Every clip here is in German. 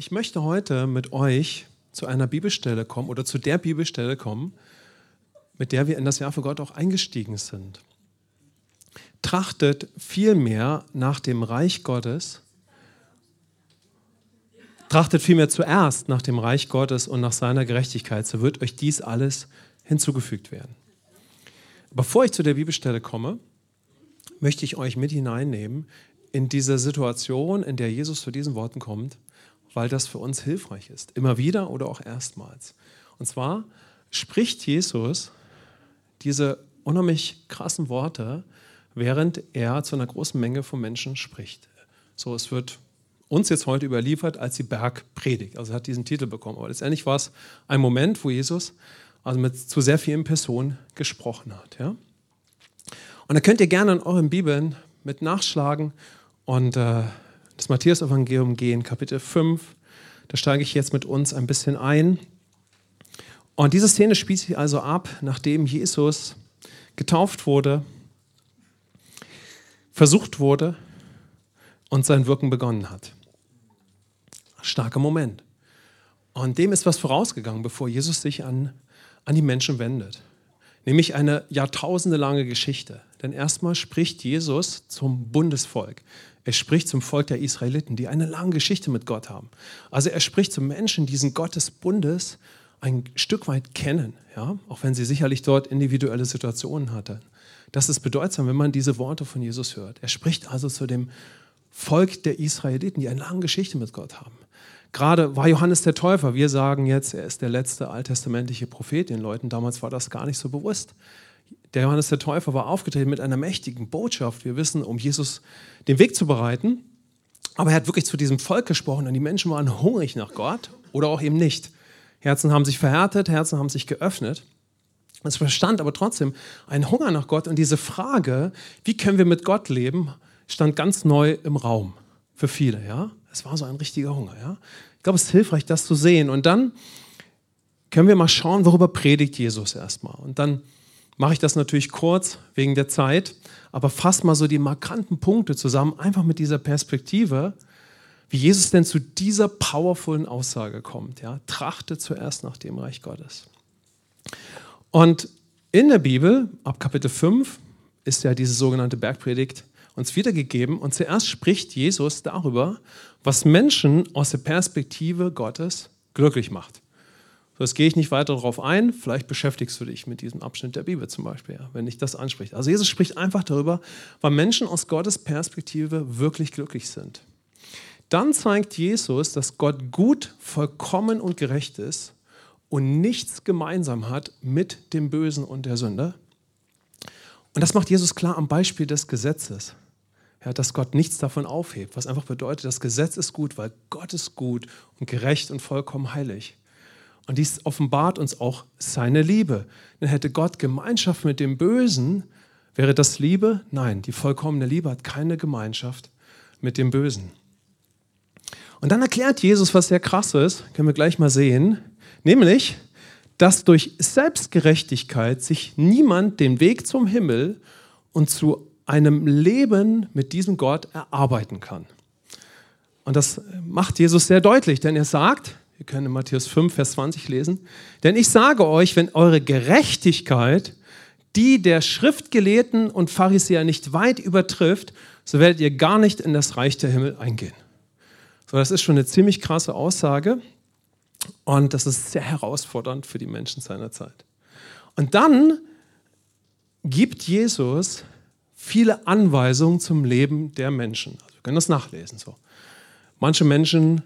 Ich möchte heute mit euch zu einer Bibelstelle kommen oder zu der Bibelstelle kommen, mit der wir in das Jahr für Gott auch eingestiegen sind. Trachtet vielmehr nach dem Reich Gottes, trachtet vielmehr zuerst nach dem Reich Gottes und nach seiner Gerechtigkeit, so wird euch dies alles hinzugefügt werden. Bevor ich zu der Bibelstelle komme, möchte ich euch mit hineinnehmen in diese Situation, in der Jesus zu diesen Worten kommt, weil das für uns hilfreich ist. Immer wieder oder auch erstmals. Und zwar spricht Jesus diese unheimlich krassen Worte, während er zu einer großen Menge von Menschen spricht. So, es wird uns jetzt heute überliefert als die Bergpredigt. Also er hat diesen Titel bekommen. Aber letztendlich war es ein Moment, wo Jesus also mit zu sehr vielen Personen gesprochen hat. Ja? Und da könnt ihr gerne in euren Bibeln mit nachschlagen und äh, das Matthäus-Evangelium gehen, Kapitel 5. Da steige ich jetzt mit uns ein bisschen ein. Und diese Szene spielt sich also ab, nachdem Jesus getauft wurde, versucht wurde und sein Wirken begonnen hat. Starker Moment. Und dem ist was vorausgegangen, bevor Jesus sich an, an die Menschen wendet. Nämlich eine jahrtausendelange Geschichte. Denn erstmal spricht Jesus zum Bundesvolk. Er spricht zum Volk der Israeliten, die eine lange Geschichte mit Gott haben. Also er spricht zu Menschen, die diesen Gott des Bundes ein Stück weit kennen, ja? auch wenn sie sicherlich dort individuelle Situationen hatten. Das ist bedeutsam, wenn man diese Worte von Jesus hört. Er spricht also zu dem Volk der Israeliten, die eine lange Geschichte mit Gott haben. Gerade war Johannes der Täufer, wir sagen jetzt, er ist der letzte alttestamentliche Prophet. Den Leuten damals war das gar nicht so bewusst. Der Johannes der Täufer war aufgetreten mit einer mächtigen Botschaft. Wir wissen, um Jesus den Weg zu bereiten. Aber er hat wirklich zu diesem Volk gesprochen und die Menschen waren hungrig nach Gott oder auch eben nicht. Herzen haben sich verhärtet, Herzen haben sich geöffnet. Es verstand aber trotzdem ein Hunger nach Gott und diese Frage, wie können wir mit Gott leben, stand ganz neu im Raum für viele. Ja, es war so ein richtiger Hunger. Ja, ich glaube, es ist hilfreich, das zu sehen. Und dann können wir mal schauen, worüber predigt Jesus erstmal. Und dann mache ich das natürlich kurz wegen der Zeit, aber fasse mal so die markanten Punkte zusammen, einfach mit dieser Perspektive, wie Jesus denn zu dieser powervollen Aussage kommt. Ja? Trachte zuerst nach dem Reich Gottes. Und in der Bibel, ab Kapitel 5, ist ja diese sogenannte Bergpredigt uns wiedergegeben. Und zuerst spricht Jesus darüber, was Menschen aus der Perspektive Gottes glücklich macht. Das gehe ich nicht weiter darauf ein. Vielleicht beschäftigst du dich mit diesem Abschnitt der Bibel zum Beispiel, wenn dich das anspricht. Also Jesus spricht einfach darüber, weil Menschen aus Gottes Perspektive wirklich glücklich sind. Dann zeigt Jesus, dass Gott gut, vollkommen und gerecht ist und nichts gemeinsam hat mit dem Bösen und der Sünde. Und das macht Jesus klar am Beispiel des Gesetzes. Ja, dass Gott nichts davon aufhebt, was einfach bedeutet, das Gesetz ist gut, weil Gott ist gut und gerecht und vollkommen heilig. Und dies offenbart uns auch seine Liebe. Denn hätte Gott Gemeinschaft mit dem Bösen, wäre das Liebe? Nein, die vollkommene Liebe hat keine Gemeinschaft mit dem Bösen. Und dann erklärt Jesus, was sehr krass ist, können wir gleich mal sehen, nämlich, dass durch Selbstgerechtigkeit sich niemand den Weg zum Himmel und zu einem Leben mit diesem Gott erarbeiten kann. Und das macht Jesus sehr deutlich, denn er sagt, wir können in Matthäus 5, Vers 20 lesen. Denn ich sage euch, wenn eure Gerechtigkeit die der Schriftgelehrten und Pharisäer nicht weit übertrifft, so werdet ihr gar nicht in das Reich der Himmel eingehen. So, das ist schon eine ziemlich krasse Aussage und das ist sehr herausfordernd für die Menschen seiner Zeit. Und dann gibt Jesus viele Anweisungen zum Leben der Menschen. Also wir können das nachlesen. So. Manche Menschen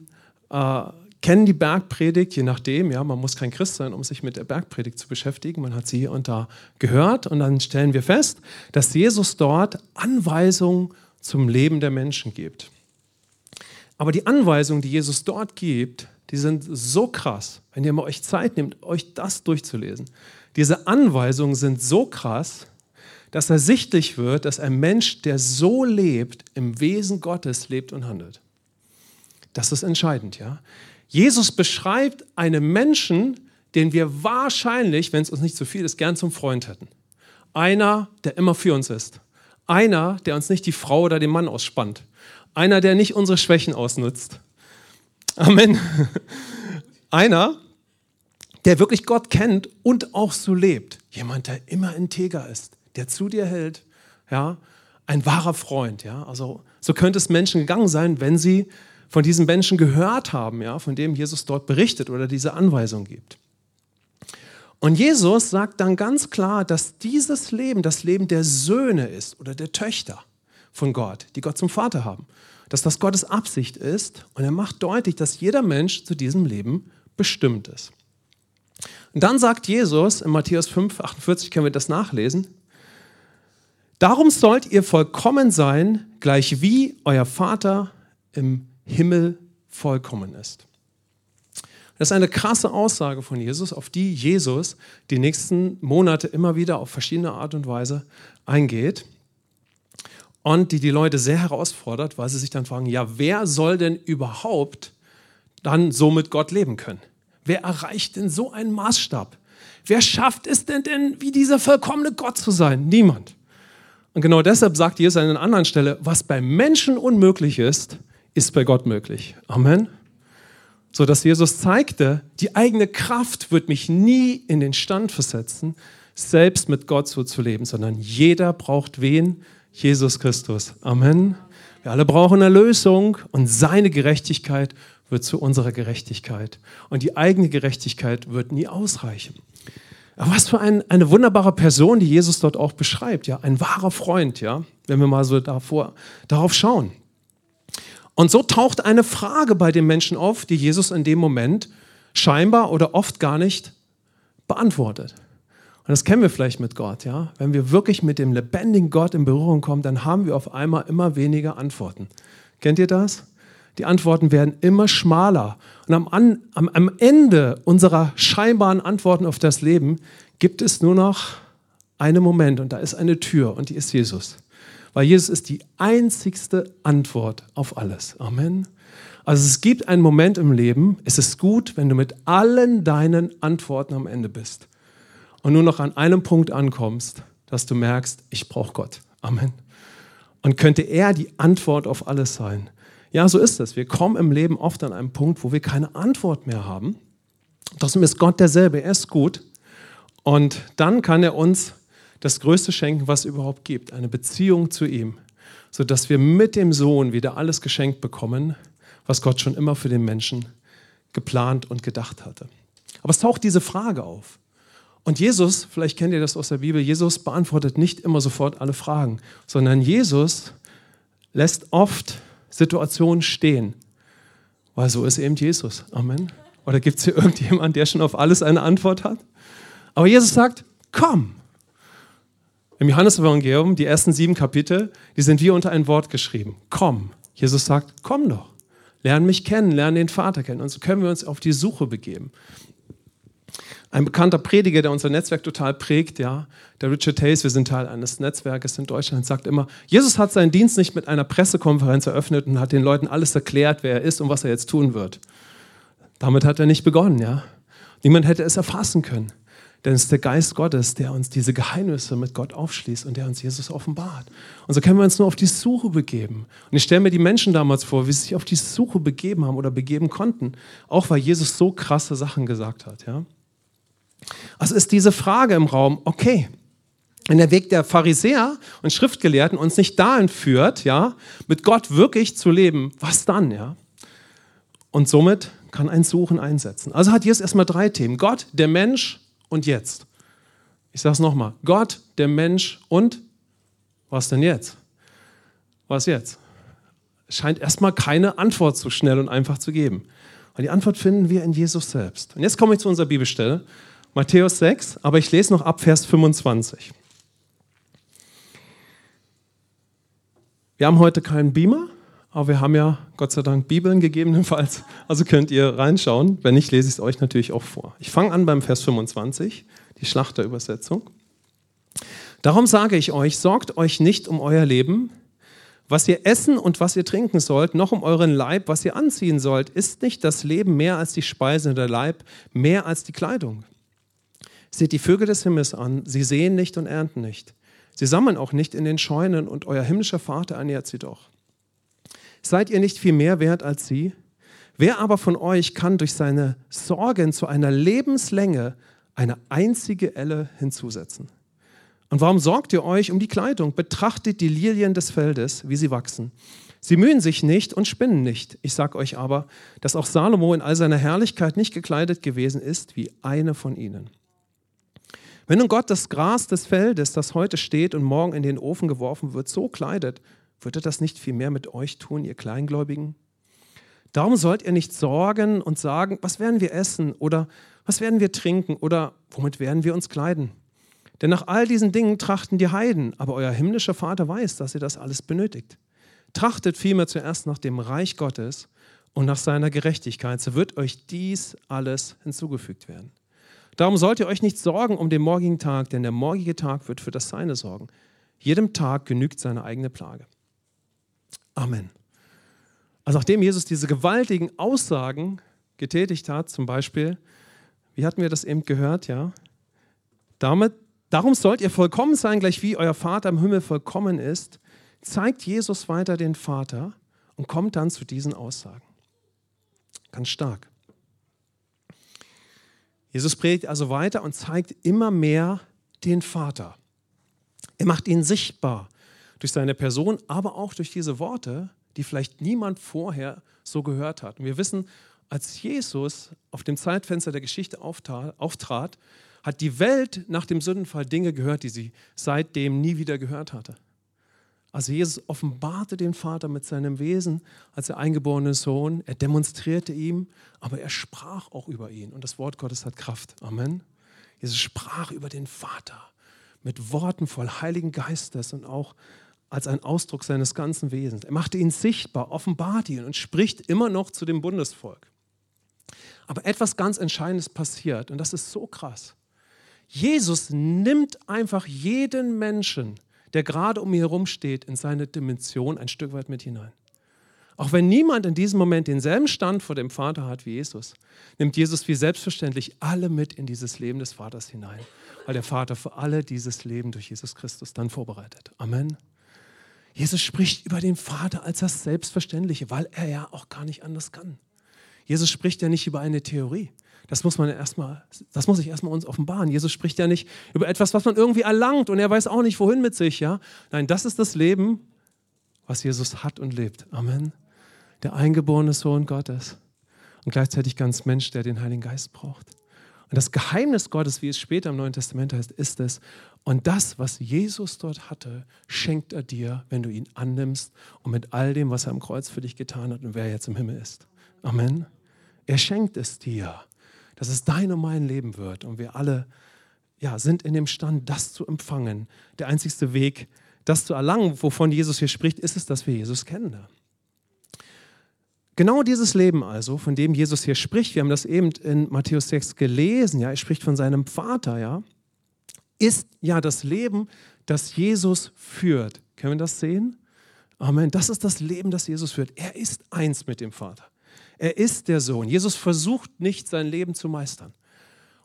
äh, kennen die Bergpredigt, je nachdem, ja, man muss kein Christ sein, um sich mit der Bergpredigt zu beschäftigen. Man hat sie hier und da gehört und dann stellen wir fest, dass Jesus dort Anweisungen zum Leben der Menschen gibt. Aber die Anweisungen, die Jesus dort gibt, die sind so krass, wenn ihr mal euch Zeit nehmt, euch das durchzulesen. Diese Anweisungen sind so krass, dass ersichtlich wird, dass ein Mensch, der so lebt, im Wesen Gottes lebt und handelt. Das ist entscheidend, ja. Jesus beschreibt einen Menschen, den wir wahrscheinlich, wenn es uns nicht zu viel ist, gern zum Freund hätten. Einer, der immer für uns ist. Einer, der uns nicht die Frau oder den Mann ausspannt. Einer, der nicht unsere Schwächen ausnutzt. Amen. Einer, der wirklich Gott kennt und auch so lebt. Jemand, der immer integer ist, der zu dir hält, ja, ein wahrer Freund, ja. Also so könnte es Menschen gegangen sein, wenn sie von diesen Menschen gehört haben, ja, von dem Jesus dort berichtet oder diese Anweisung gibt. Und Jesus sagt dann ganz klar, dass dieses Leben das Leben der Söhne ist oder der Töchter von Gott, die Gott zum Vater haben. Dass das Gottes Absicht ist und er macht deutlich, dass jeder Mensch zu diesem Leben bestimmt ist. Und dann sagt Jesus in Matthäus 5, 48, können wir das nachlesen, Darum sollt ihr vollkommen sein, gleich wie euer Vater im Himmel vollkommen ist. Das ist eine krasse Aussage von Jesus, auf die Jesus die nächsten Monate immer wieder auf verschiedene Art und Weise eingeht und die die Leute sehr herausfordert, weil sie sich dann fragen, ja, wer soll denn überhaupt dann so mit Gott leben können? Wer erreicht denn so einen Maßstab? Wer schafft es denn denn, wie dieser vollkommene Gott zu sein? Niemand. Und genau deshalb sagt Jesus an einer anderen Stelle, was bei Menschen unmöglich ist, ist bei Gott möglich. Amen. So dass Jesus zeigte, die eigene Kraft wird mich nie in den Stand versetzen, selbst mit Gott so zu leben, sondern jeder braucht wen? Jesus Christus. Amen. Wir alle brauchen Erlösung und seine Gerechtigkeit wird zu unserer Gerechtigkeit. Und die eigene Gerechtigkeit wird nie ausreichen. Was für ein, eine wunderbare Person, die Jesus dort auch beschreibt, ja, ein wahrer Freund, ja, wenn wir mal so davor, darauf schauen. Und so taucht eine Frage bei den Menschen auf, die Jesus in dem Moment scheinbar oder oft gar nicht beantwortet. Und das kennen wir vielleicht mit Gott, ja. Wenn wir wirklich mit dem lebendigen Gott in Berührung kommen, dann haben wir auf einmal immer weniger Antworten. Kennt ihr das? Die Antworten werden immer schmaler. Und am, am, am Ende unserer scheinbaren Antworten auf das Leben gibt es nur noch einen Moment und da ist eine Tür und die ist Jesus. Weil Jesus ist die einzigste Antwort auf alles. Amen. Also es gibt einen Moment im Leben, es ist gut, wenn du mit allen deinen Antworten am Ende bist und nur noch an einem Punkt ankommst, dass du merkst, ich brauche Gott. Amen. Und könnte er die Antwort auf alles sein? Ja, so ist es. Wir kommen im Leben oft an einen Punkt, wo wir keine Antwort mehr haben. Trotzdem ist Gott derselbe, er ist gut. Und dann kann er uns das Größte schenken, was es überhaupt gibt, eine Beziehung zu ihm, sodass wir mit dem Sohn wieder alles geschenkt bekommen, was Gott schon immer für den Menschen geplant und gedacht hatte. Aber es taucht diese Frage auf. Und Jesus, vielleicht kennt ihr das aus der Bibel, Jesus beantwortet nicht immer sofort alle Fragen, sondern Jesus lässt oft Situation stehen. Weil so ist eben Jesus. Amen. Oder gibt es hier irgendjemanden, der schon auf alles eine Antwort hat? Aber Jesus sagt, komm. Im Johannesevangelium, die ersten sieben Kapitel, die sind wie unter ein Wort geschrieben. Komm. Jesus sagt, komm doch. Lern mich kennen, lern den Vater kennen. Und so können wir uns auf die Suche begeben. Ein bekannter Prediger, der unser Netzwerk total prägt, ja, der Richard Hayes, wir sind Teil eines Netzwerkes in Deutschland, sagt immer, Jesus hat seinen Dienst nicht mit einer Pressekonferenz eröffnet und hat den Leuten alles erklärt, wer er ist und was er jetzt tun wird. Damit hat er nicht begonnen, ja. Niemand hätte es erfassen können. Denn es ist der Geist Gottes, der uns diese Geheimnisse mit Gott aufschließt und der uns Jesus offenbart. Und so können wir uns nur auf die Suche begeben. Und ich stelle mir die Menschen damals vor, wie sie sich auf die Suche begeben haben oder begeben konnten, auch weil Jesus so krasse Sachen gesagt hat. Ja? Also ist diese Frage im Raum, okay, wenn der Weg der Pharisäer und Schriftgelehrten uns nicht dahin führt, ja, mit Gott wirklich zu leben, was dann, ja? Und somit kann ein Suchen einsetzen. Also hat Jesus erstmal drei Themen. Gott, der Mensch und jetzt. Ich sage es nochmal. Gott, der Mensch und was denn jetzt? Was jetzt? Es scheint erstmal keine Antwort so schnell und einfach zu geben. Und die Antwort finden wir in Jesus selbst. Und jetzt komme ich zu unserer Bibelstelle. Matthäus 6, aber ich lese noch ab Vers 25. Wir haben heute keinen Beamer, aber wir haben ja Gott sei Dank Bibeln gegebenenfalls. Also könnt ihr reinschauen. Wenn nicht, lese ich es euch natürlich auch vor. Ich fange an beim Vers 25, die Schlachterübersetzung. Darum sage ich euch, sorgt euch nicht um euer Leben, was ihr essen und was ihr trinken sollt, noch um euren Leib, was ihr anziehen sollt. Ist nicht das Leben mehr als die Speise und der Leib mehr als die Kleidung? Seht die Vögel des Himmels an, sie sehen nicht und ernten nicht. Sie sammeln auch nicht in den Scheunen und euer himmlischer Vater ernährt sie doch. Seid ihr nicht viel mehr wert als sie? Wer aber von euch kann durch seine Sorgen zu einer Lebenslänge eine einzige Elle hinzusetzen? Und warum sorgt ihr euch um die Kleidung? Betrachtet die Lilien des Feldes, wie sie wachsen. Sie mühen sich nicht und spinnen nicht. Ich sage euch aber, dass auch Salomo in all seiner Herrlichkeit nicht gekleidet gewesen ist wie eine von ihnen. Wenn nun Gott das Gras des Feldes, das heute steht und morgen in den Ofen geworfen wird, so kleidet, wird er das nicht viel mehr mit euch tun, ihr Kleingläubigen? Darum sollt ihr nicht sorgen und sagen, was werden wir essen oder was werden wir trinken oder womit werden wir uns kleiden? Denn nach all diesen Dingen trachten die Heiden, aber euer himmlischer Vater weiß, dass ihr das alles benötigt. Trachtet vielmehr zuerst nach dem Reich Gottes und nach seiner Gerechtigkeit, so wird euch dies alles hinzugefügt werden. Darum sollt ihr euch nicht sorgen um den morgigen Tag, denn der morgige Tag wird für das Seine sorgen. Jedem Tag genügt seine eigene Plage. Amen. Also nachdem Jesus diese gewaltigen Aussagen getätigt hat, zum Beispiel, wie hatten wir das eben gehört, ja? Damit, darum sollt ihr vollkommen sein, gleich wie euer Vater im Himmel vollkommen ist, zeigt Jesus weiter den Vater und kommt dann zu diesen Aussagen. Ganz stark. Jesus predigt also weiter und zeigt immer mehr den Vater. Er macht ihn sichtbar durch seine Person, aber auch durch diese Worte, die vielleicht niemand vorher so gehört hat. Und wir wissen, als Jesus auf dem Zeitfenster der Geschichte auftrat, hat die Welt nach dem Sündenfall Dinge gehört, die sie seitdem nie wieder gehört hatte. Also Jesus offenbarte den Vater mit seinem Wesen als der eingeborene Sohn. Er demonstrierte ihm, aber er sprach auch über ihn. Und das Wort Gottes hat Kraft. Amen. Jesus sprach über den Vater mit Worten voll Heiligen Geistes und auch als ein Ausdruck seines ganzen Wesens. Er machte ihn sichtbar, offenbart ihn und spricht immer noch zu dem Bundesvolk. Aber etwas ganz Entscheidendes passiert und das ist so krass. Jesus nimmt einfach jeden Menschen, der gerade um ihn herum steht, in seine Dimension ein Stück weit mit hinein. Auch wenn niemand in diesem Moment denselben Stand vor dem Vater hat wie Jesus, nimmt Jesus wie selbstverständlich alle mit in dieses Leben des Vaters hinein, weil der Vater für alle dieses Leben durch Jesus Christus dann vorbereitet. Amen. Jesus spricht über den Vater als das Selbstverständliche, weil er ja auch gar nicht anders kann. Jesus spricht ja nicht über eine Theorie. Das muss man erstmal, das muss ich erstmal uns offenbaren. Jesus spricht ja nicht über etwas, was man irgendwie erlangt und er weiß auch nicht, wohin mit sich, ja? Nein, das ist das Leben, was Jesus hat und lebt. Amen. Der eingeborene Sohn Gottes und gleichzeitig ganz Mensch, der den Heiligen Geist braucht. Und das Geheimnis Gottes, wie es später im Neuen Testament heißt, ist es. Und das, was Jesus dort hatte, schenkt er dir, wenn du ihn annimmst und mit all dem, was er am Kreuz für dich getan hat und wer jetzt im Himmel ist. Amen. Er schenkt es dir dass es dein und mein Leben wird. Und wir alle ja, sind in dem Stand, das zu empfangen. Der einzigste Weg, das zu erlangen, wovon Jesus hier spricht, ist es, dass wir Jesus kennen. Genau dieses Leben also, von dem Jesus hier spricht, wir haben das eben in Matthäus 6 gelesen, ja, er spricht von seinem Vater, ja, ist ja das Leben, das Jesus führt. Können wir das sehen? Amen. Das ist das Leben, das Jesus führt. Er ist eins mit dem Vater. Er ist der Sohn. Jesus versucht nicht, sein Leben zu meistern.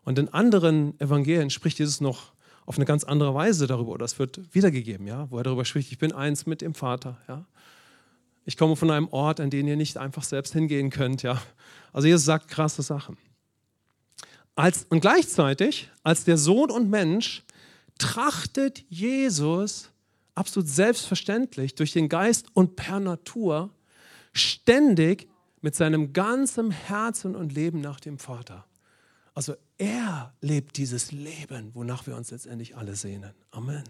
Und in anderen Evangelien spricht Jesus noch auf eine ganz andere Weise darüber, oder es wird wiedergegeben, ja, wo er darüber spricht, ich bin eins mit dem Vater. Ja. Ich komme von einem Ort, an den ihr nicht einfach selbst hingehen könnt. Ja. Also Jesus sagt krasse Sachen. Als, und gleichzeitig, als der Sohn und Mensch, trachtet Jesus absolut selbstverständlich durch den Geist und per Natur ständig mit seinem ganzen Herzen und Leben nach dem Vater. Also er lebt dieses Leben, wonach wir uns letztendlich alle sehnen. Amen.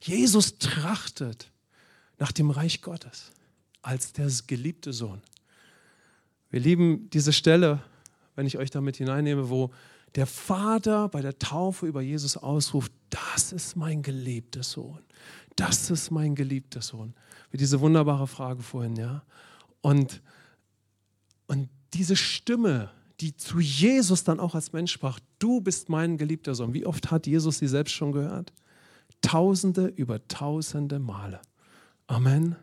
Jesus trachtet nach dem Reich Gottes als der geliebte Sohn. Wir lieben diese Stelle, wenn ich euch damit hineinnehme, wo der Vater bei der Taufe über Jesus ausruft, das ist mein geliebter Sohn. Das ist mein geliebter Sohn. Wie diese wunderbare Frage vorhin, ja. Und und diese Stimme, die zu Jesus dann auch als Mensch sprach, du bist mein geliebter Sohn. Wie oft hat Jesus sie selbst schon gehört? Tausende über tausende Male. Amen.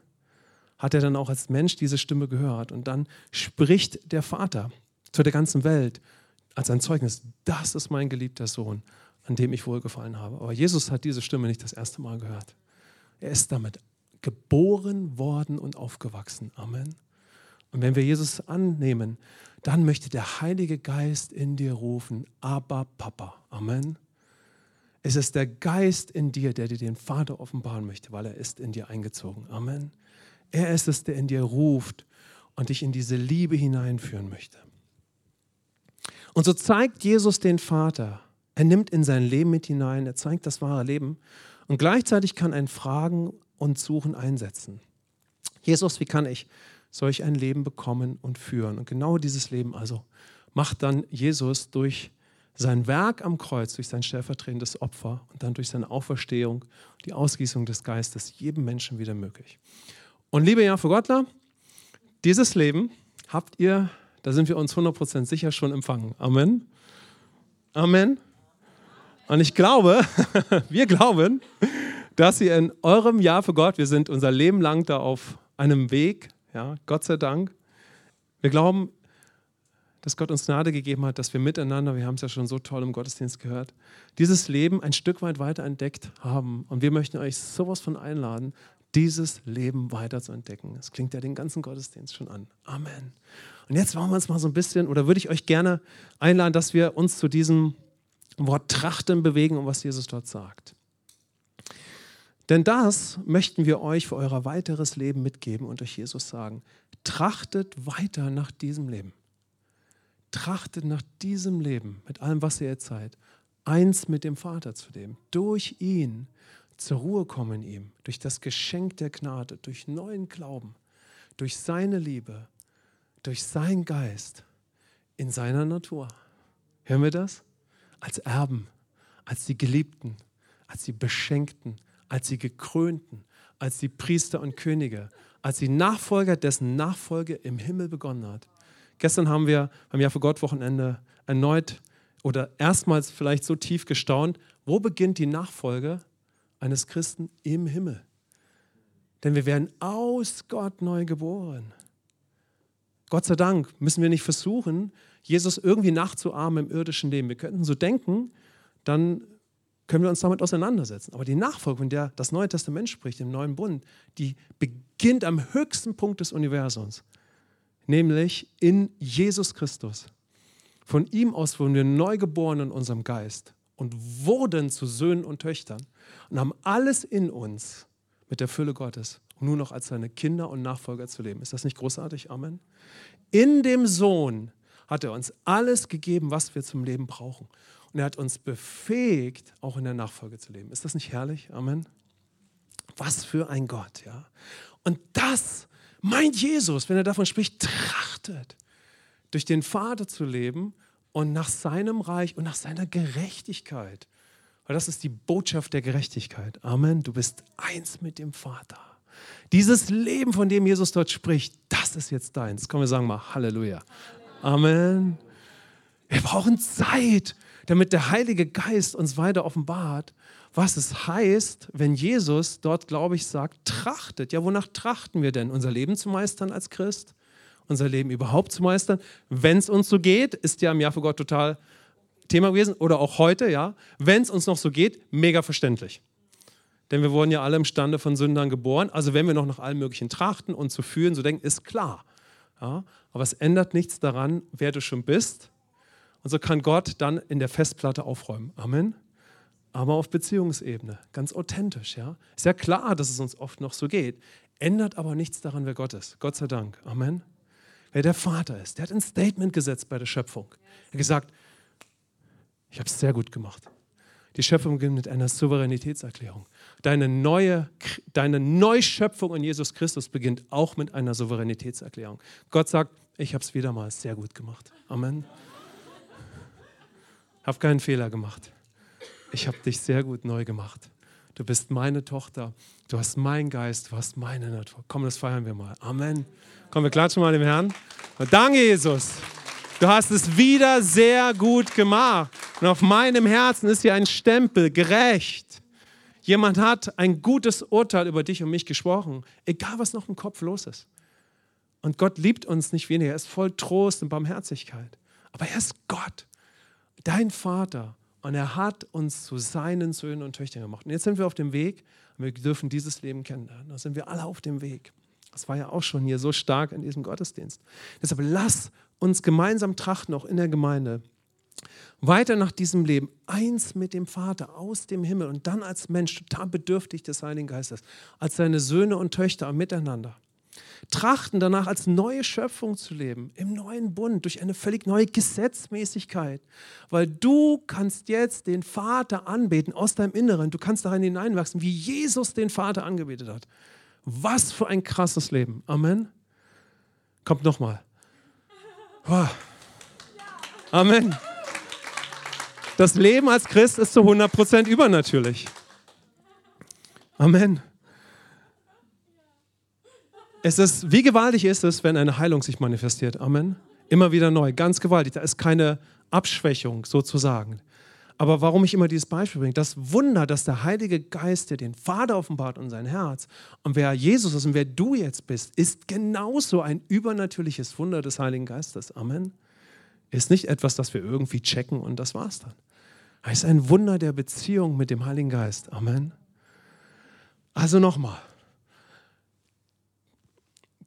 Hat er dann auch als Mensch diese Stimme gehört. Und dann spricht der Vater zu der ganzen Welt als ein Zeugnis, das ist mein geliebter Sohn, an dem ich wohlgefallen habe. Aber Jesus hat diese Stimme nicht das erste Mal gehört. Er ist damit geboren worden und aufgewachsen. Amen. Und wenn wir Jesus annehmen, dann möchte der Heilige Geist in dir rufen, aber Papa. Amen. Es ist der Geist in dir, der dir den Vater offenbaren möchte, weil er ist in dir eingezogen. Amen. Er ist es, der in dir ruft und dich in diese Liebe hineinführen möchte. Und so zeigt Jesus den Vater. Er nimmt in sein Leben mit hinein, er zeigt das wahre Leben. Und gleichzeitig kann ein Fragen und Suchen einsetzen. Jesus, wie kann ich solch ein Leben bekommen und führen? Und genau dieses Leben also macht dann Jesus durch sein Werk am Kreuz, durch sein stellvertretendes Opfer und dann durch seine Auferstehung, die Ausgießung des Geistes jedem Menschen wieder möglich. Und liebe Jaffe Gottler, dieses Leben habt ihr, da sind wir uns 100% sicher, schon empfangen. Amen. Amen. Und ich glaube, wir glauben, dass ihr in eurem Jahr für Gott, wir sind unser Leben lang da auf einem Weg, ja, Gott sei Dank. Wir glauben, dass Gott uns Gnade gegeben hat, dass wir miteinander, wir haben es ja schon so toll im Gottesdienst gehört, dieses Leben ein Stück weit weiter entdeckt haben. Und wir möchten euch sowas von einladen, dieses Leben weiter zu entdecken. Das klingt ja den ganzen Gottesdienst schon an. Amen. Und jetzt wollen wir uns mal so ein bisschen, oder würde ich euch gerne einladen, dass wir uns zu diesem Wort Trachten bewegen und was Jesus dort sagt. Denn das möchten wir euch für euer weiteres Leben mitgeben und euch Jesus sagen. Trachtet weiter nach diesem Leben trachtet nach diesem Leben, mit allem, was ihr jetzt seid, eins mit dem Vater zu leben, durch ihn zur Ruhe kommen in ihm, durch das Geschenk der Gnade, durch neuen Glauben, durch seine Liebe, durch seinen Geist, in seiner Natur. Hören wir das? Als Erben, als die Geliebten, als die Beschenkten, als die Gekrönten, als die Priester und Könige, als die Nachfolger, dessen Nachfolge im Himmel begonnen hat. Gestern haben wir beim Jahr für Gott Wochenende erneut oder erstmals vielleicht so tief gestaunt, wo beginnt die Nachfolge eines Christen im Himmel? Denn wir werden aus Gott neu geboren. Gott sei Dank müssen wir nicht versuchen, Jesus irgendwie nachzuahmen im irdischen Leben. Wir könnten so denken, dann können wir uns damit auseinandersetzen. Aber die Nachfolge, von der das Neue Testament spricht, im neuen Bund, die beginnt am höchsten Punkt des Universums nämlich in Jesus Christus. Von ihm aus wurden wir neu geboren in unserem Geist und wurden zu Söhnen und Töchtern und haben alles in uns mit der Fülle Gottes, um nur noch als seine Kinder und Nachfolger zu leben. Ist das nicht großartig? Amen. In dem Sohn hat er uns alles gegeben, was wir zum Leben brauchen. Und er hat uns befähigt, auch in der Nachfolge zu leben. Ist das nicht herrlich? Amen. Was für ein Gott, ja. Und das meint Jesus, wenn er davon spricht, trachtet, durch den Vater zu leben und nach seinem Reich und nach seiner Gerechtigkeit. Weil das ist die Botschaft der Gerechtigkeit. Amen. Du bist eins mit dem Vater. Dieses Leben, von dem Jesus dort spricht, das ist jetzt deins. Komm, wir sagen mal Halleluja. Amen. Wir brauchen Zeit, damit der Heilige Geist uns weiter offenbart, was es heißt, wenn Jesus dort, glaube ich, sagt, trachtet. Ja, wonach trachten wir denn? Unser Leben zu meistern als Christ? Unser Leben überhaupt zu meistern? Wenn es uns so geht, ist ja im Jahr für Gott total Thema gewesen oder auch heute, ja. Wenn es uns noch so geht, mega verständlich. Denn wir wurden ja alle im Stande von Sündern geboren. Also wenn wir noch nach allem Möglichen trachten und zu fühlen, so denken, ist klar. Ja? Aber es ändert nichts daran, wer du schon bist. Und so kann Gott dann in der Festplatte aufräumen. Amen aber auf Beziehungsebene, ganz authentisch. Ja? Ist ja klar, dass es uns oft noch so geht, ändert aber nichts daran, wer Gott ist. Gott sei Dank. Amen. Wer der Vater ist, der hat ein Statement gesetzt bei der Schöpfung. Er hat gesagt, ich habe es sehr gut gemacht. Die Schöpfung beginnt mit einer Souveränitätserklärung. Deine, neue, deine Neuschöpfung in Jesus Christus beginnt auch mit einer Souveränitätserklärung. Gott sagt, ich habe es wieder mal sehr gut gemacht. Amen. Habe keinen Fehler gemacht ich habe dich sehr gut neu gemacht. Du bist meine Tochter, du hast meinen Geist, du hast meine Natur. Komm, das feiern wir mal. Amen. Komm, wir klatschen mal dem Herrn. Danke, Jesus. Du hast es wieder sehr gut gemacht. Und auf meinem Herzen ist hier ein Stempel, gerecht. Jemand hat ein gutes Urteil über dich und mich gesprochen, egal was noch im Kopf los ist. Und Gott liebt uns nicht weniger, er ist voll Trost und Barmherzigkeit. Aber er ist Gott, dein Vater. Und er hat uns zu seinen Söhnen und Töchtern gemacht. Und jetzt sind wir auf dem Weg und wir dürfen dieses Leben kennenlernen. Da sind wir alle auf dem Weg. Das war ja auch schon hier so stark in diesem Gottesdienst. Deshalb lass uns gemeinsam trachten, auch in der Gemeinde, weiter nach diesem Leben, eins mit dem Vater aus dem Himmel und dann als Mensch total bedürftig des Heiligen Geistes, als seine Söhne und Töchter miteinander. Trachten danach, als neue Schöpfung zu leben, im neuen Bund, durch eine völlig neue Gesetzmäßigkeit. Weil du kannst jetzt den Vater anbeten aus deinem Inneren. Du kannst darin hineinwachsen, wie Jesus den Vater angebetet hat. Was für ein krasses Leben. Amen. Kommt nochmal. Amen. Das Leben als Christ ist zu 100% übernatürlich. Amen. Es ist, wie gewaltig ist es, wenn eine Heilung sich manifestiert? Amen. Immer wieder neu, ganz gewaltig. Da ist keine Abschwächung sozusagen. Aber warum ich immer dieses Beispiel bringe, das Wunder, dass der Heilige Geist dir den Vater offenbart und sein Herz und wer Jesus ist und wer du jetzt bist, ist genauso ein übernatürliches Wunder des Heiligen Geistes. Amen. Ist nicht etwas, das wir irgendwie checken und das war's dann. Es ist ein Wunder der Beziehung mit dem Heiligen Geist. Amen. Also nochmal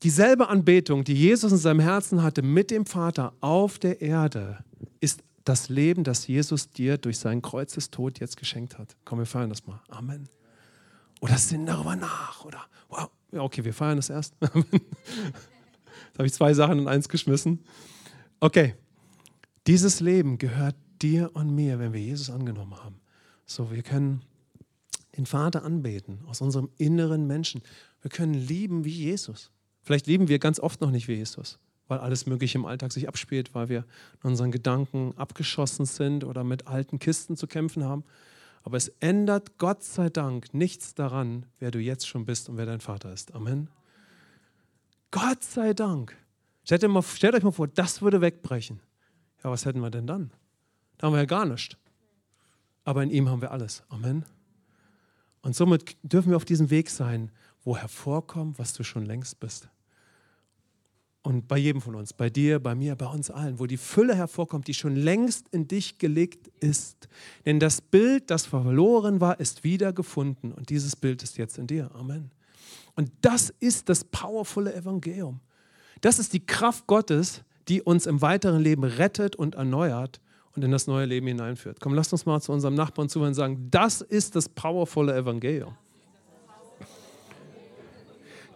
dieselbe Anbetung, die Jesus in seinem Herzen hatte mit dem Vater auf der Erde, ist das Leben, das Jesus dir durch seinen Kreuzestod jetzt geschenkt hat. Komm, wir feiern das mal. Amen. Oder sinn darüber nach. Oder wow. Ja, okay, wir feiern das erst. da habe ich zwei Sachen in eins geschmissen. Okay. Dieses Leben gehört dir und mir, wenn wir Jesus angenommen haben. So, wir können den Vater anbeten aus unserem inneren Menschen. Wir können lieben wie Jesus. Vielleicht leben wir ganz oft noch nicht wie Jesus, weil alles Mögliche im Alltag sich abspielt, weil wir in unseren Gedanken abgeschossen sind oder mit alten Kisten zu kämpfen haben. Aber es ändert Gott sei Dank nichts daran, wer du jetzt schon bist und wer dein Vater ist. Amen. Gott sei Dank. Stellt, stellt euch mal vor, das würde wegbrechen. Ja, was hätten wir denn dann? Da haben wir ja gar nichts. Aber in ihm haben wir alles. Amen. Und somit dürfen wir auf diesem Weg sein, wo hervorkommt, was du schon längst bist. Und bei jedem von uns, bei dir, bei mir, bei uns allen, wo die Fülle hervorkommt, die schon längst in dich gelegt ist. Denn das Bild, das verloren war, ist wiedergefunden. Und dieses Bild ist jetzt in dir. Amen. Und das ist das powervolle Evangelium. Das ist die Kraft Gottes, die uns im weiteren Leben rettet und erneuert und in das neue Leben hineinführt. Komm, lasst uns mal zu unserem Nachbarn zuhören und sagen, das ist das powervolle Evangelium.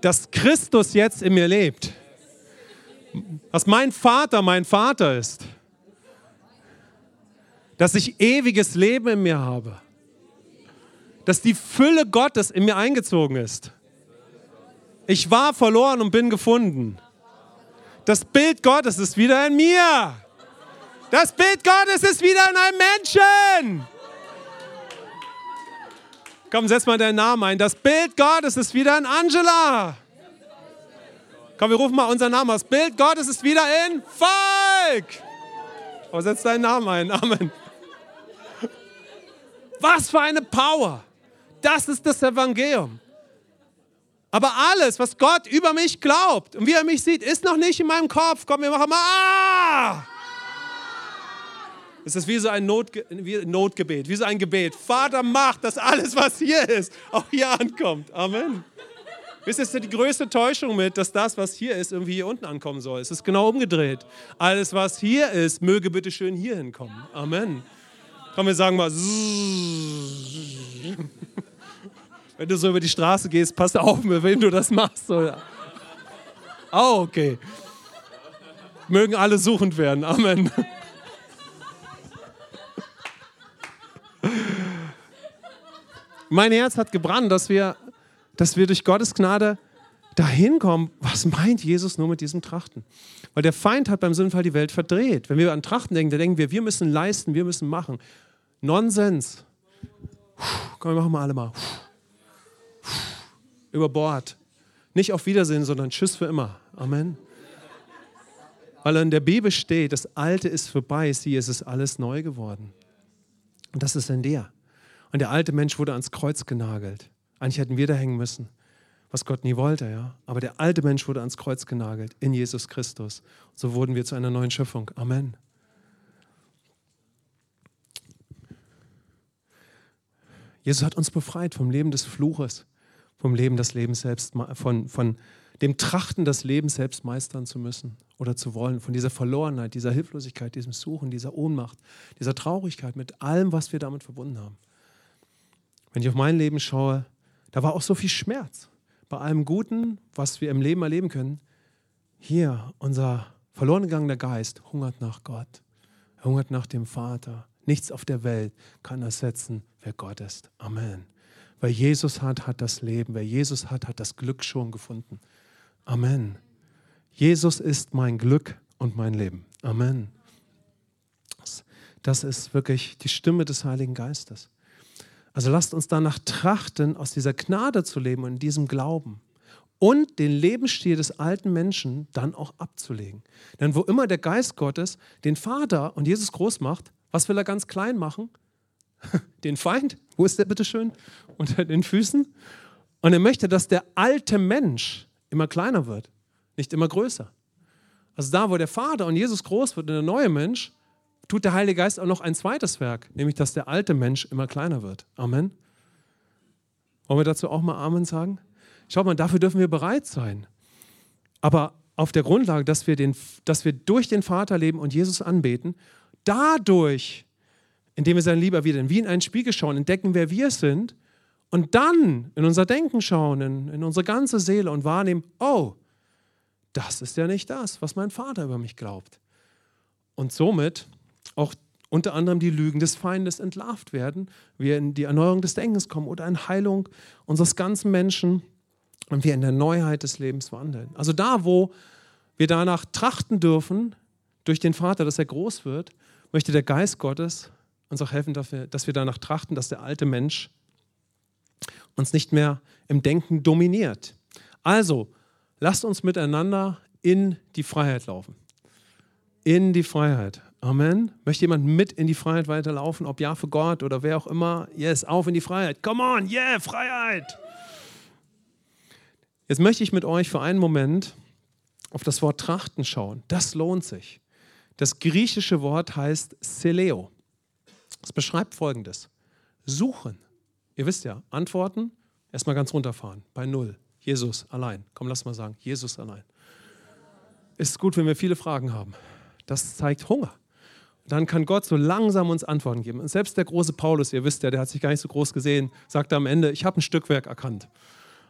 Dass Christus jetzt in mir lebt dass mein Vater mein Vater ist, dass ich ewiges Leben in mir habe, dass die Fülle Gottes in mir eingezogen ist. Ich war verloren und bin gefunden. Das Bild Gottes ist wieder in mir. Das Bild Gottes ist wieder in einem Menschen. Komm, setz mal deinen Namen ein. Das Bild Gottes ist wieder in Angela. Komm, wir rufen mal unseren Namen aus. Bild Gottes ist wieder in Volk. Oh, setz deinen Namen ein. Amen. Was für eine Power. Das ist das Evangelium. Aber alles, was Gott über mich glaubt und wie er mich sieht, ist noch nicht in meinem Kopf. Komm, wir machen mal. Ah! Es ist wie so ein Notge wie Notgebet, wie so ein Gebet. Vater, mach, dass alles, was hier ist, auch hier ankommt. Amen. Wisst ihr, ist die größte Täuschung mit, dass das, was hier ist, irgendwie hier unten ankommen soll. Es ist genau umgedreht. Alles, was hier ist, möge bitte schön hier hinkommen. Amen. Komm, wir sagen mal. Wenn du so über die Straße gehst, pass auf, mit wem du das machst. Oh, okay. Mögen alle suchend werden. Amen. Mein Herz hat gebrannt, dass wir dass wir durch Gottes Gnade dahin kommen, was meint Jesus nur mit diesem Trachten? Weil der Feind hat beim Sündenfall die Welt verdreht. Wenn wir an Trachten denken, dann denken wir, wir müssen leisten, wir müssen machen. Nonsens. Komm, wir machen mal alle mal. Über Bord. Nicht auf Wiedersehen, sondern Tschüss für immer. Amen. Weil in der Bibel steht, das Alte ist vorbei, siehe, es ist alles neu geworden. Und das ist in dir. Und der alte Mensch wurde ans Kreuz genagelt. Eigentlich hätten wir da hängen müssen, was Gott nie wollte, ja. Aber der alte Mensch wurde ans Kreuz genagelt in Jesus Christus. So wurden wir zu einer neuen Schöpfung. Amen. Jesus hat uns befreit vom Leben des Fluches, vom Leben des Lebens selbst, von, von dem Trachten, das Leben selbst meistern zu müssen oder zu wollen, von dieser Verlorenheit, dieser Hilflosigkeit, diesem Suchen, dieser Ohnmacht, dieser Traurigkeit, mit allem, was wir damit verbunden haben. Wenn ich auf mein Leben schaue, da war auch so viel Schmerz. Bei allem Guten, was wir im Leben erleben können, hier unser verloren gegangener Geist hungert nach Gott, hungert nach dem Vater. Nichts auf der Welt kann ersetzen, wer Gott ist. Amen. Wer Jesus hat, hat das Leben. Wer Jesus hat, hat das Glück schon gefunden. Amen. Jesus ist mein Glück und mein Leben. Amen. Das ist wirklich die Stimme des Heiligen Geistes. Also lasst uns danach trachten, aus dieser Gnade zu leben und in diesem Glauben und den Lebensstil des alten Menschen dann auch abzulegen. Denn wo immer der Geist Gottes den Vater und Jesus groß macht, was will er ganz klein machen? Den Feind, wo ist der bitteschön? Unter den Füßen. Und er möchte, dass der alte Mensch immer kleiner wird, nicht immer größer. Also da, wo der Vater und Jesus groß wird und der neue Mensch, tut der Heilige Geist auch noch ein zweites Werk, nämlich dass der alte Mensch immer kleiner wird. Amen. Wollen wir dazu auch mal Amen sagen? Schaut mal, dafür dürfen wir bereit sein. Aber auf der Grundlage, dass wir, den, dass wir durch den Vater leben und Jesus anbeten, dadurch, indem wir seine Liebe erwidern, wie in einen Spiegel schauen, entdecken, wer wir sind und dann in unser Denken schauen, in, in unsere ganze Seele und wahrnehmen, oh, das ist ja nicht das, was mein Vater über mich glaubt. Und somit auch unter anderem die Lügen des Feindes entlarvt werden, wir in die Erneuerung des Denkens kommen oder in Heilung unseres ganzen Menschen und wir in der Neuheit des Lebens wandeln. Also da, wo wir danach trachten dürfen, durch den Vater, dass er groß wird, möchte der Geist Gottes uns auch helfen, dass wir, dass wir danach trachten, dass der alte Mensch uns nicht mehr im Denken dominiert. Also, lasst uns miteinander in die Freiheit laufen. In die Freiheit. Amen. Möchte jemand mit in die Freiheit weiterlaufen, ob ja für Gott oder wer auch immer? Yes, auf in die Freiheit. Come on, yeah, Freiheit. Jetzt möchte ich mit euch für einen Moment auf das Wort Trachten schauen. Das lohnt sich. Das griechische Wort heißt Seleo. Es beschreibt folgendes: Suchen. Ihr wisst ja, Antworten, erstmal ganz runterfahren, bei Null. Jesus allein. Komm, lass mal sagen, Jesus allein. Ist gut, wenn wir viele Fragen haben. Das zeigt Hunger. Dann kann Gott so langsam uns Antworten geben. Und selbst der große Paulus, ihr wisst ja, der hat sich gar nicht so groß gesehen, sagte am Ende, ich habe ein Stückwerk erkannt.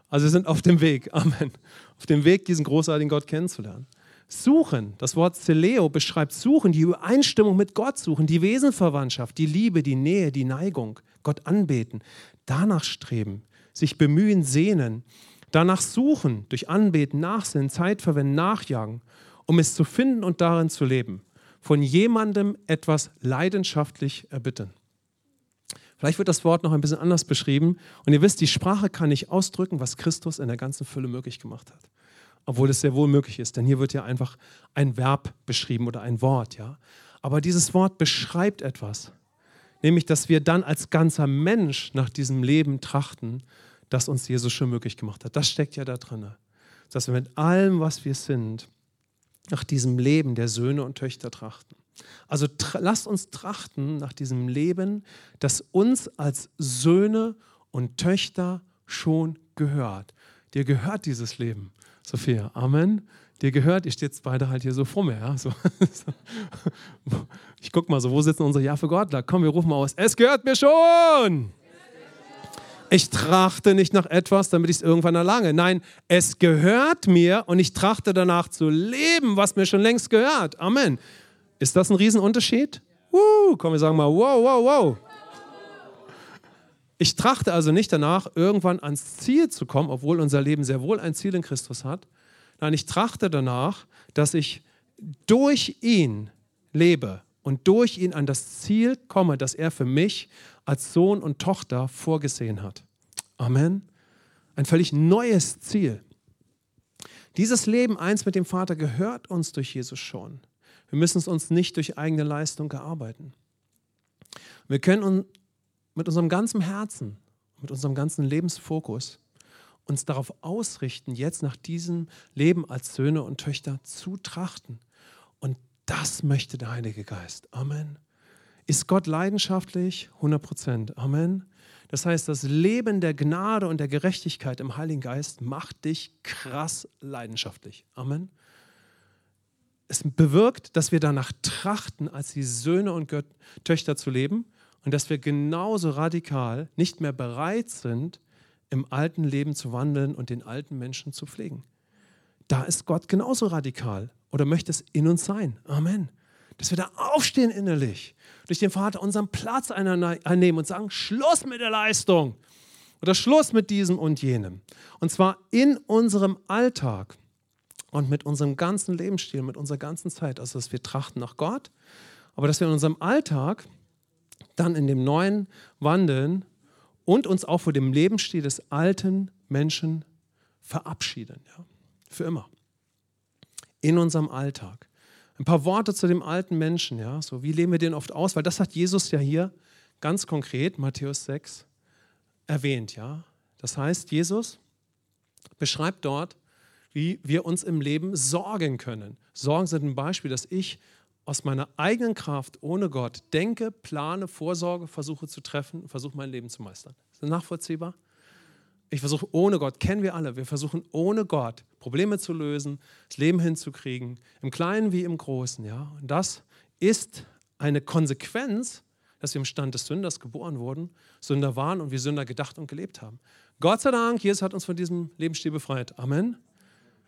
Also wir sind auf dem Weg, Amen, auf dem Weg, diesen großartigen Gott kennenzulernen. Suchen, das Wort Celeo beschreibt Suchen, die Übereinstimmung mit Gott suchen, die Wesenverwandtschaft, die Liebe, die Nähe, die Neigung, Gott anbeten, danach streben, sich bemühen, sehnen, danach suchen, durch Anbeten, Nachsinnen, Zeit verwenden, nachjagen, um es zu finden und darin zu leben, von jemandem etwas leidenschaftlich erbitten. Vielleicht wird das Wort noch ein bisschen anders beschrieben. Und ihr wisst, die Sprache kann nicht ausdrücken, was Christus in der ganzen Fülle möglich gemacht hat. Obwohl es sehr wohl möglich ist, denn hier wird ja einfach ein Verb beschrieben oder ein Wort. Ja? Aber dieses Wort beschreibt etwas. Nämlich, dass wir dann als ganzer Mensch nach diesem Leben trachten, das uns Jesus schon möglich gemacht hat. Das steckt ja da drin. Dass wir mit allem, was wir sind, nach diesem Leben der Söhne und Töchter trachten. Also lasst uns trachten nach diesem Leben, das uns als Söhne und Töchter schon gehört. Dir gehört dieses Leben, Sophia. Amen. Dir gehört, ihr steht beide halt hier so vor mir. Ja? So, ich guck mal so, wo sitzen unsere Ja für Gottler? Komm, wir rufen mal aus. Es gehört mir schon. Ich trachte nicht nach etwas, damit ich es irgendwann erlange. Nein, es gehört mir und ich trachte danach zu leben, was mir schon längst gehört. Amen. Ist das ein Riesenunterschied? Uh, komm, wir sagen mal, wow, wow, wow. Ich trachte also nicht danach, irgendwann ans Ziel zu kommen, obwohl unser Leben sehr wohl ein Ziel in Christus hat. Nein, ich trachte danach, dass ich durch ihn lebe und durch ihn an das Ziel komme, das er für mich als Sohn und Tochter vorgesehen hat. Amen. Ein völlig neues Ziel. Dieses Leben eins mit dem Vater gehört uns durch Jesus schon. Wir müssen es uns nicht durch eigene Leistung erarbeiten. Wir können mit unserem ganzen Herzen, mit unserem ganzen Lebensfokus uns darauf ausrichten, jetzt nach diesem Leben als Söhne und Töchter zu trachten. Und das möchte der Heilige Geist. Amen. Ist Gott leidenschaftlich? 100 Prozent. Amen. Das heißt, das Leben der Gnade und der Gerechtigkeit im Heiligen Geist macht dich krass leidenschaftlich. Amen. Es bewirkt, dass wir danach trachten, als die Söhne und Töchter zu leben und dass wir genauso radikal nicht mehr bereit sind, im alten Leben zu wandeln und den alten Menschen zu pflegen. Da ist Gott genauso radikal oder möchte es in uns sein. Amen. Dass wir da aufstehen innerlich, durch den Vater unseren Platz einnehmen und sagen, Schluss mit der Leistung oder Schluss mit diesem und jenem. Und zwar in unserem Alltag und mit unserem ganzen Lebensstil, mit unserer ganzen Zeit. Also, dass wir trachten nach Gott, aber dass wir in unserem Alltag dann in dem neuen wandeln und uns auch vor dem Lebensstil des alten Menschen verabschieden. Ja? Für immer. In unserem Alltag. Ein paar Worte zu dem alten Menschen. Ja? So, wie leben wir den oft aus? Weil das hat Jesus ja hier ganz konkret, Matthäus 6, erwähnt. Ja? Das heißt, Jesus beschreibt dort, wie wir uns im Leben sorgen können. Sorgen sind ein Beispiel, dass ich aus meiner eigenen Kraft ohne Gott denke, plane, vorsorge, versuche zu treffen, versuche mein Leben zu meistern. Ist das nachvollziehbar? Ich versuche ohne Gott, kennen wir alle, wir versuchen ohne Gott Probleme zu lösen, das Leben hinzukriegen, im Kleinen wie im Großen. Ja? Und das ist eine Konsequenz, dass wir im Stand des Sünders geboren wurden, Sünder waren und wir Sünder gedacht und gelebt haben. Gott sei Dank, Jesus hat uns von diesem Lebensstil befreit. Amen.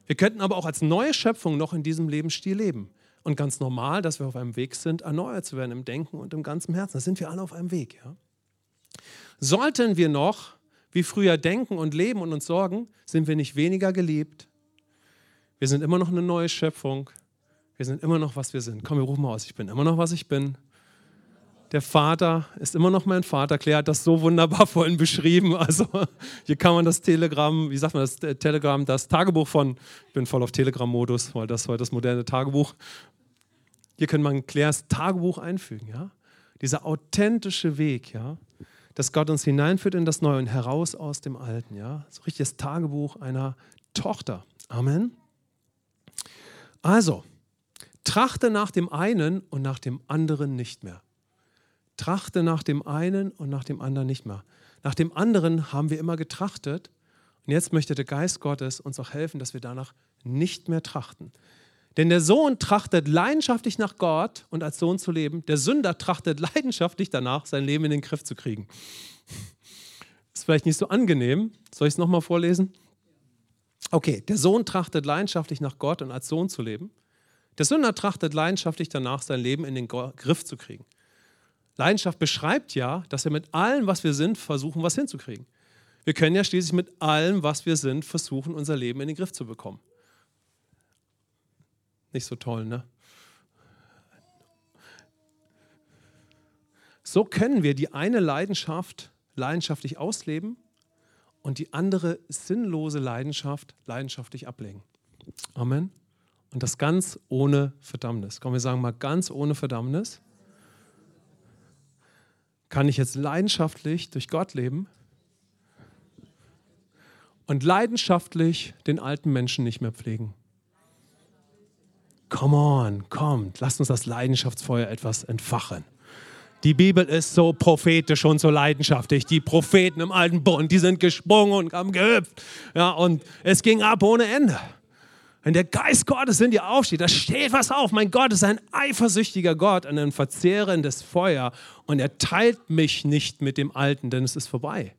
Wir könnten aber auch als neue Schöpfung noch in diesem Lebensstil leben und ganz normal, dass wir auf einem Weg sind, erneuert zu werden im Denken und im ganzen Herzen. Da sind wir alle auf einem Weg. Ja? Sollten wir noch wie früher denken und leben und uns sorgen, sind wir nicht weniger geliebt. Wir sind immer noch eine neue Schöpfung. Wir sind immer noch, was wir sind. Komm, wir rufen mal aus. Ich bin immer noch, was ich bin. Der Vater ist immer noch mein Vater. Claire hat das so wunderbar vorhin beschrieben. Also hier kann man das Telegramm, wie sagt man das Telegramm, das Tagebuch von, ich bin voll auf Telegram-Modus, weil das war das moderne Tagebuch. Hier kann man Claires Tagebuch einfügen, ja. Dieser authentische Weg, ja, dass Gott uns hineinführt in das Neue und heraus aus dem Alten, ja. So richtiges Tagebuch einer Tochter. Amen. Also, trachte nach dem einen und nach dem anderen nicht mehr. Trachte nach dem einen und nach dem anderen nicht mehr. Nach dem anderen haben wir immer getrachtet und jetzt möchte der Geist Gottes uns auch helfen, dass wir danach nicht mehr trachten. Denn der Sohn trachtet leidenschaftlich nach Gott und als Sohn zu leben. Der Sünder trachtet leidenschaftlich danach, sein Leben in den Griff zu kriegen. Ist vielleicht nicht so angenehm. Soll ich es nochmal vorlesen? Okay, der Sohn trachtet leidenschaftlich nach Gott und als Sohn zu leben. Der Sünder trachtet leidenschaftlich danach, sein Leben in den Griff zu kriegen. Leidenschaft beschreibt ja, dass wir mit allem, was wir sind, versuchen, was hinzukriegen. Wir können ja schließlich mit allem, was wir sind, versuchen, unser Leben in den Griff zu bekommen. Nicht so toll, ne? So können wir die eine Leidenschaft leidenschaftlich ausleben und die andere sinnlose Leidenschaft leidenschaftlich ablegen. Amen. Und das ganz ohne Verdammnis. Komm, wir sagen mal ganz ohne Verdammnis. Kann ich jetzt leidenschaftlich durch Gott leben und leidenschaftlich den alten Menschen nicht mehr pflegen? Come on, kommt, lasst uns das Leidenschaftsfeuer etwas entfachen. Die Bibel ist so prophetisch und so leidenschaftlich. Die Propheten im alten Bund, die sind gesprungen und haben gehüpft. Ja, und es ging ab ohne Ende. Wenn der Geist Gottes in dir aufsteht, da steht was auf. Mein Gott ist ein eifersüchtiger Gott, ein verzehrendes Feuer. Und er teilt mich nicht mit dem Alten, denn es ist vorbei.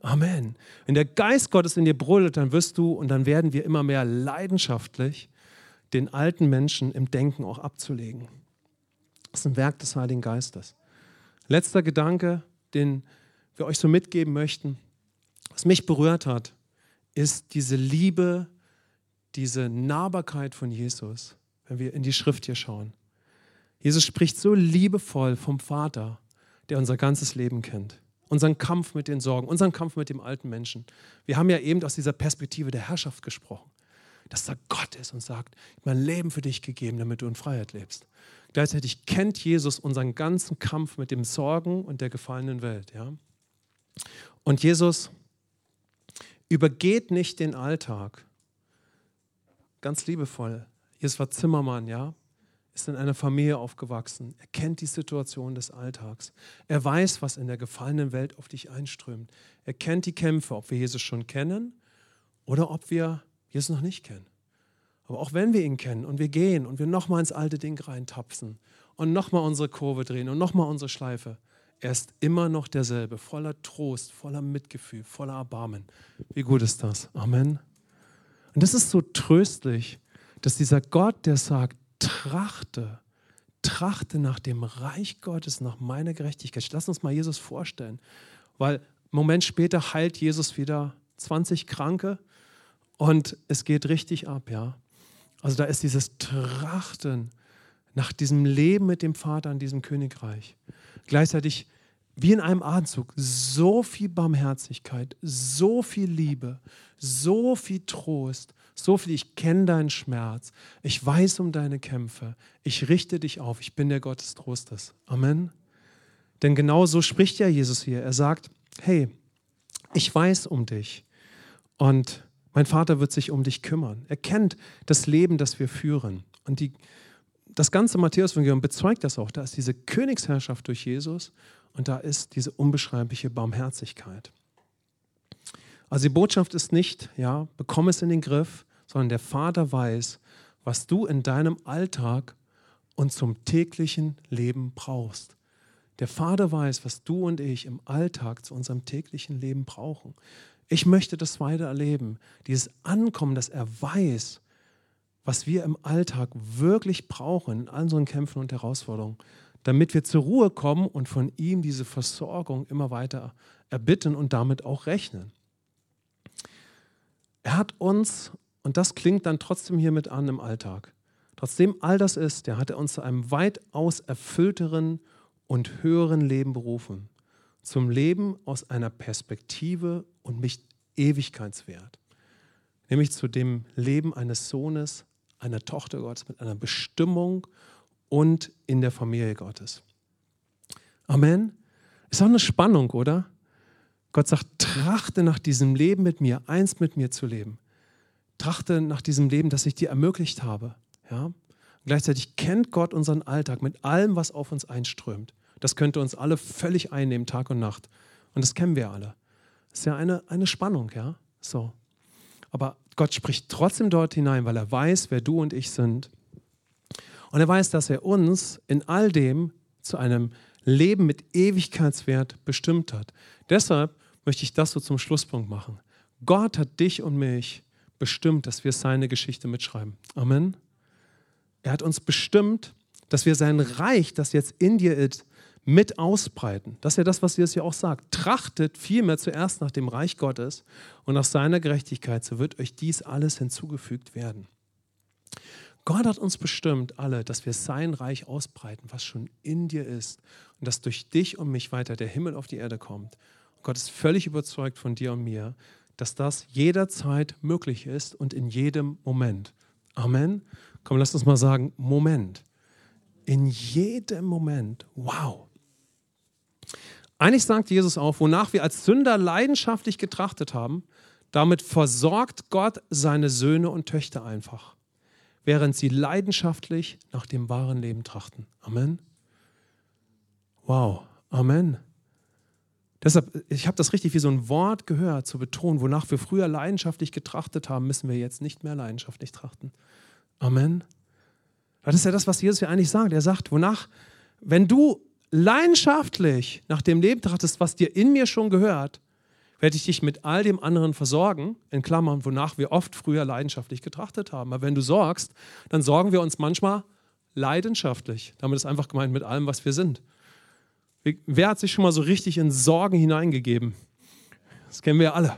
Amen. Wenn der Geist Gottes in dir brüllt, dann wirst du und dann werden wir immer mehr leidenschaftlich den alten Menschen im Denken auch abzulegen. Das ist ein Werk des Heiligen Geistes. Letzter Gedanke, den wir euch so mitgeben möchten, was mich berührt hat, ist diese Liebe, diese Nahbarkeit von Jesus, wenn wir in die Schrift hier schauen. Jesus spricht so liebevoll vom Vater, der unser ganzes Leben kennt. Unseren Kampf mit den Sorgen, unseren Kampf mit dem alten Menschen. Wir haben ja eben aus dieser Perspektive der Herrschaft gesprochen dass da Gott ist und sagt, mein Leben für dich gegeben, damit du in Freiheit lebst. Gleichzeitig kennt Jesus unseren ganzen Kampf mit dem Sorgen und der gefallenen Welt. Ja? Und Jesus übergeht nicht den Alltag. Ganz liebevoll. Jesus war Zimmermann, ja. ist in einer Familie aufgewachsen. Er kennt die Situation des Alltags. Er weiß, was in der gefallenen Welt auf dich einströmt. Er kennt die Kämpfe, ob wir Jesus schon kennen oder ob wir Jesus noch nicht kennen. Aber auch wenn wir ihn kennen und wir gehen und wir nochmal ins alte Ding reintapsen und nochmal unsere Kurve drehen und nochmal unsere Schleife, er ist immer noch derselbe, voller Trost, voller Mitgefühl, voller Erbarmen. Wie gut ist das? Amen. Und das ist so tröstlich, dass dieser Gott, der sagt, trachte, trachte nach dem Reich Gottes, nach meiner Gerechtigkeit. Lass uns mal Jesus vorstellen, weil einen Moment später heilt Jesus wieder 20 Kranke und es geht richtig ab, ja. Also da ist dieses Trachten nach diesem Leben mit dem Vater in diesem Königreich. Gleichzeitig wie in einem Atemzug so viel Barmherzigkeit, so viel Liebe, so viel Trost, so viel, ich kenne deinen Schmerz, ich weiß um deine Kämpfe, ich richte dich auf, ich bin der Gott des Trostes. Amen. Denn genau so spricht ja Jesus hier. Er sagt, hey, ich weiß um dich und mein Vater wird sich um dich kümmern. Er kennt das Leben, das wir führen. Und die, das ganze Matthäus-Evangelium bezeugt das auch. Da ist diese Königsherrschaft durch Jesus und da ist diese unbeschreibliche Barmherzigkeit. Also die Botschaft ist nicht, ja, bekomme es in den Griff, sondern der Vater weiß, was du in deinem Alltag und zum täglichen Leben brauchst. Der Vater weiß, was du und ich im Alltag zu unserem täglichen Leben brauchen. Ich möchte das weiter erleben, dieses Ankommen, dass er weiß, was wir im Alltag wirklich brauchen in all unseren Kämpfen und Herausforderungen damit wir zur Ruhe kommen und von ihm diese Versorgung immer weiter erbitten und damit auch rechnen. Er hat uns, und das klingt dann trotzdem hier mit an im Alltag, trotzdem all das ist, der hat er uns zu einem weitaus erfüllteren und höheren Leben berufen. Zum Leben aus einer Perspektive und mit Ewigkeitswert. Nämlich zu dem Leben eines Sohnes, einer Tochter Gottes mit einer Bestimmung und in der Familie Gottes. Amen. Ist auch eine Spannung, oder? Gott sagt, trachte nach diesem Leben mit mir, eins mit mir zu leben. Trachte nach diesem Leben, das ich dir ermöglicht habe. Ja? Gleichzeitig kennt Gott unseren Alltag mit allem, was auf uns einströmt. Das könnte uns alle völlig einnehmen, Tag und Nacht. Und das kennen wir alle. Das ist ja eine, eine Spannung, ja? So. Aber Gott spricht trotzdem dort hinein, weil er weiß, wer du und ich sind. Und er weiß, dass er uns in all dem zu einem Leben mit Ewigkeitswert bestimmt hat. Deshalb möchte ich das so zum Schlusspunkt machen. Gott hat dich und mich bestimmt, dass wir seine Geschichte mitschreiben. Amen. Er hat uns bestimmt, dass wir sein Reich, das jetzt in dir ist, mit ausbreiten. Das ist ja das, was Jesus ja auch sagt. Trachtet vielmehr zuerst nach dem Reich Gottes und nach seiner Gerechtigkeit, so wird euch dies alles hinzugefügt werden. Gott hat uns bestimmt alle, dass wir sein Reich ausbreiten, was schon in dir ist und dass durch dich und mich weiter der Himmel auf die Erde kommt. Und Gott ist völlig überzeugt von dir und mir, dass das jederzeit möglich ist und in jedem Moment. Amen. Komm, lass uns mal sagen, Moment. In jedem Moment. Wow. Eigentlich sagt Jesus auch, wonach wir als Sünder leidenschaftlich getrachtet haben, damit versorgt Gott seine Söhne und Töchter einfach während sie leidenschaftlich nach dem wahren Leben trachten. Amen. Wow, Amen. Deshalb, ich habe das richtig wie so ein Wort gehört, zu betonen, wonach wir früher leidenschaftlich getrachtet haben, müssen wir jetzt nicht mehr leidenschaftlich trachten. Amen. Das ist ja das, was Jesus ja eigentlich sagt. Er sagt, wonach, wenn du leidenschaftlich nach dem Leben trachtest, was dir in mir schon gehört, werde ich dich mit all dem anderen versorgen, in Klammern, wonach wir oft früher leidenschaftlich getrachtet haben. Aber wenn du sorgst, dann sorgen wir uns manchmal leidenschaftlich. Damit ist einfach gemeint mit allem, was wir sind. Wer hat sich schon mal so richtig in Sorgen hineingegeben? Das kennen wir alle.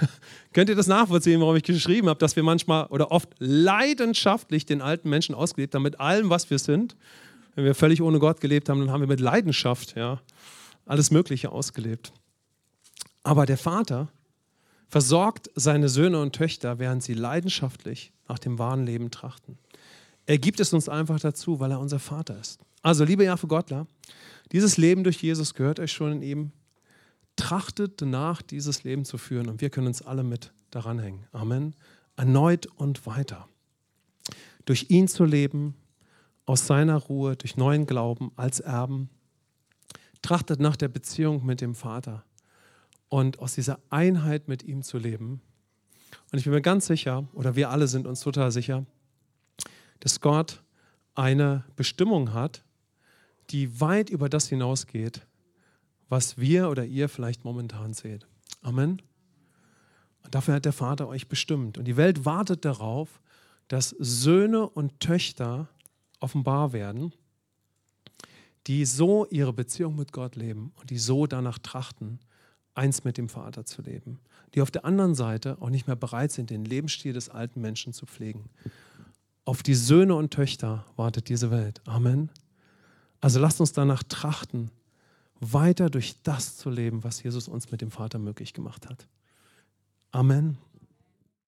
Könnt ihr das nachvollziehen, warum ich geschrieben habe, dass wir manchmal oder oft leidenschaftlich den alten Menschen ausgelebt haben, mit allem, was wir sind? Wenn wir völlig ohne Gott gelebt haben, dann haben wir mit Leidenschaft ja, alles Mögliche ausgelebt. Aber der Vater versorgt seine Söhne und Töchter, während sie leidenschaftlich nach dem wahren Leben trachten. Er gibt es uns einfach dazu, weil er unser Vater ist. Also, liebe Jahre Gottler, dieses Leben durch Jesus gehört euch schon in ihm. Trachtet danach, dieses Leben zu führen und wir können uns alle mit daran hängen. Amen. Erneut und weiter. Durch ihn zu leben, aus seiner Ruhe durch neuen Glauben als Erben. Trachtet nach der Beziehung mit dem Vater und aus dieser Einheit mit ihm zu leben. Und ich bin mir ganz sicher, oder wir alle sind uns total sicher, dass Gott eine Bestimmung hat, die weit über das hinausgeht, was wir oder ihr vielleicht momentan seht. Amen. Und dafür hat der Vater euch bestimmt. Und die Welt wartet darauf, dass Söhne und Töchter offenbar werden, die so ihre Beziehung mit Gott leben und die so danach trachten, eins mit dem Vater zu leben. Die auf der anderen Seite auch nicht mehr bereit sind, den Lebensstil des alten Menschen zu pflegen. Auf die Söhne und Töchter wartet diese Welt. Amen. Also lasst uns danach trachten, weiter durch das zu leben, was Jesus uns mit dem Vater möglich gemacht hat. Amen.